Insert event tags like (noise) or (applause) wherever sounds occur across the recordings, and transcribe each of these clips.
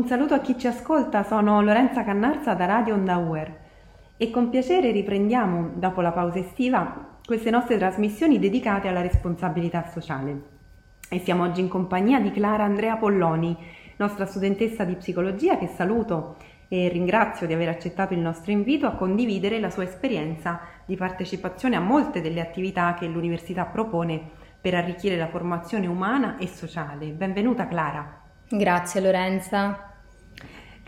Un saluto a chi ci ascolta, sono Lorenza Cannarza da Radio Ondauer e con piacere riprendiamo, dopo la pausa estiva, queste nostre trasmissioni dedicate alla responsabilità sociale. E siamo oggi in compagnia di Clara Andrea Polloni, nostra studentessa di psicologia che saluto e ringrazio di aver accettato il nostro invito a condividere la sua esperienza di partecipazione a molte delle attività che l'università propone per arricchire la formazione umana e sociale. Benvenuta Clara. Grazie Lorenza.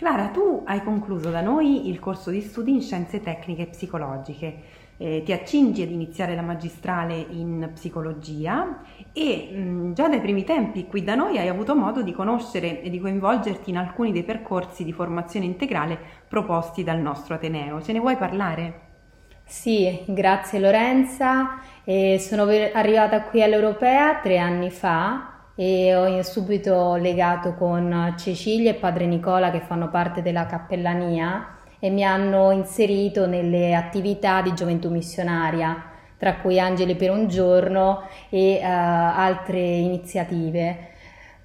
Clara, tu hai concluso da noi il corso di studi in scienze tecniche e psicologiche. Eh, ti accingi ad iniziare la magistrale in psicologia e mh, già dai primi tempi qui da noi hai avuto modo di conoscere e di coinvolgerti in alcuni dei percorsi di formazione integrale proposti dal nostro Ateneo. Ce ne vuoi parlare? Sì, grazie Lorenza. Eh, sono arrivata qui all'Europea tre anni fa e ho subito legato con Cecilia e padre Nicola che fanno parte della cappellania e mi hanno inserito nelle attività di gioventù missionaria, tra cui Angeli per un giorno e uh, altre iniziative.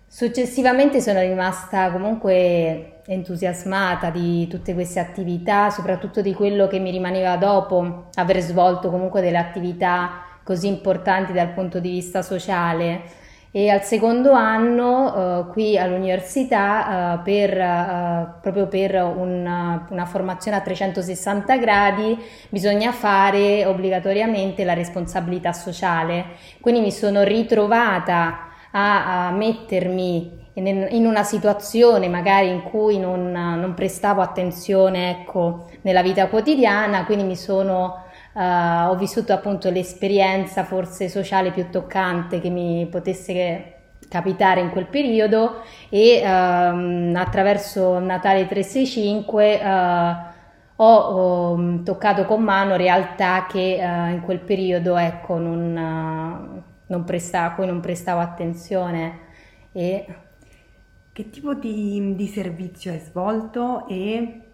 Successivamente sono rimasta comunque entusiasmata di tutte queste attività, soprattutto di quello che mi rimaneva dopo aver svolto comunque delle attività così importanti dal punto di vista sociale e al secondo anno uh, qui all'università uh, per, uh, proprio per una, una, formazione a 360 gradi bisogna fare obbligatoriamente la responsabilità sociale. Quindi mi sono ritrovata a, a mettermi in, una situazione magari in cui non, non prestavo attenzione ecco, nella vita quotidiana quindi mi sono ho vissuto appunto l'esperienza forse sociale più toccante che mi potesse capitare in quel periodo e uh, attraverso Natale 365 uh, eh, ho um, toccato con mano realtà che eh, in quel periodo ecco, non, non prestavo, a cui non prestavo attenzione. E... Che tipo di, di servizio hai svolto e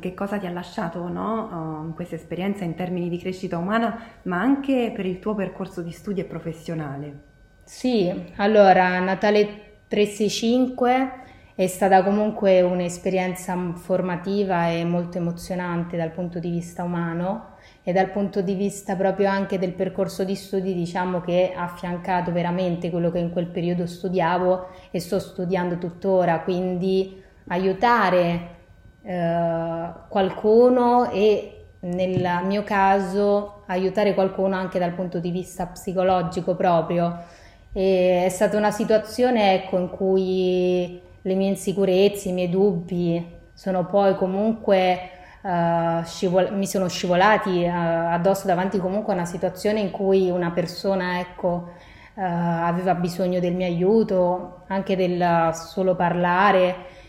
che cosa ti ha lasciato no? uh, questa esperienza in termini di crescita umana, ma anche per il tuo percorso di studio e professionale. Sì, allora Natale 365 è stata comunque un'esperienza formativa e molto emozionante dal punto di vista umano e dal punto di vista proprio anche del percorso di studi, diciamo che ha affiancato veramente quello che in quel periodo studiavo e sto studiando tuttora, quindi aiutare eh, qualcuno e nel mio caso aiutare qualcuno anche dal punto di vista psicologico proprio. E è stata una situazione ecco, in cui le mie insicurezze, i miei dubbi sono poi comunque uh, scivol- mi sono scivolati uh, addosso davanti comunque a una situazione in cui una persona ecco, uh, aveva bisogno del mio aiuto, anche del solo parlare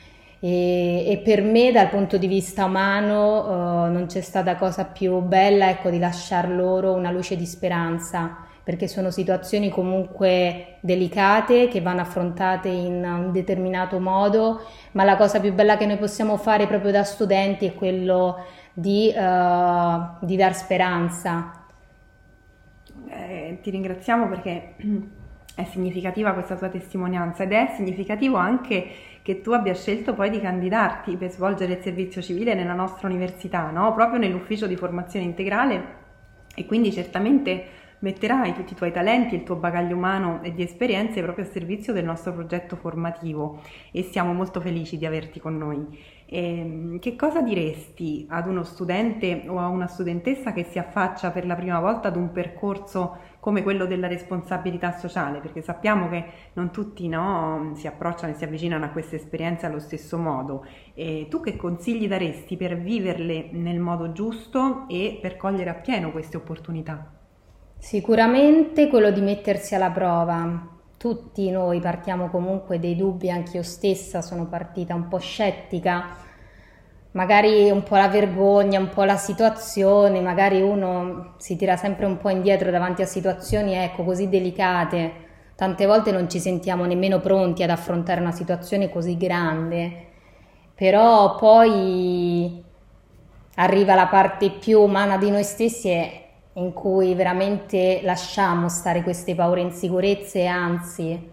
e, e, per me dal punto di vista umano uh, non c'è stata cosa più bella ecco, di lasciar loro una luce di speranza perché sono situazioni comunque delicate che vanno affrontate in un determinato modo, ma la cosa più bella che noi possiamo fare proprio da studenti è quello di, uh, di dar speranza. Eh, ti ringraziamo perché (clears throat) è significativa questa tua testimonianza ed è significativo anche che tu abbia scelto poi di candidarti per svolgere il servizio civile nella nostra università, no? proprio nell'ufficio di formazione integrale e quindi certamente metterai tutti i tuoi talenti, il tuo bagaglio umano e di esperienze proprio a servizio del nostro progetto formativo e siamo molto felici di averti con noi. E ehm, che cosa diresti ad uno studente o a una studentessa che si affaccia per la prima volta ad un percorso come quello della responsabilità sociale? Perché sappiamo che non tutti no, si approcciano e si avvicinano a queste esperienze allo stesso modo. E tu che consigli daresti per viverle nel modo giusto e per cogliere appieno queste opportunità? Sicuramente quello di mettersi alla prova. Tutti noi partiamo comunque dei dubbi, anche io stessa sono partita un po' scettica, magari un po' la vergogna, un po' la situazione, magari uno si tira sempre un po' indietro davanti a situazioni ecco, così delicate. Tante volte non ci sentiamo nemmeno pronti ad affrontare una situazione così grande, però poi arriva la parte più umana di noi stessi e in cui veramente lasciamo stare queste paure e insicurezze, anzi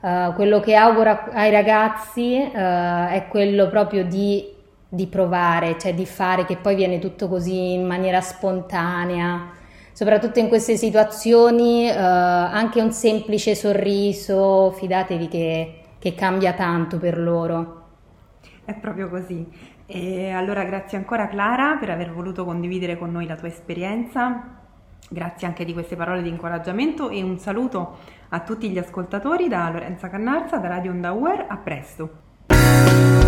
Uh, quello che auguro ai ragazzi uh, è quello proprio di, di, provare, cioè di fare, che poi viene tutto così in maniera spontanea. Soprattutto in queste situazioni, uh, anche un semplice sorriso, fidatevi che, che cambia tanto per loro. È proprio così. E allora grazie ancora Clara per aver voluto condividere con noi la tua esperienza. Grazie anche di queste parole di incoraggiamento e un saluto a tutti gli ascoltatori da Lorenza Cannarza da Radio Onda Uer. A presto!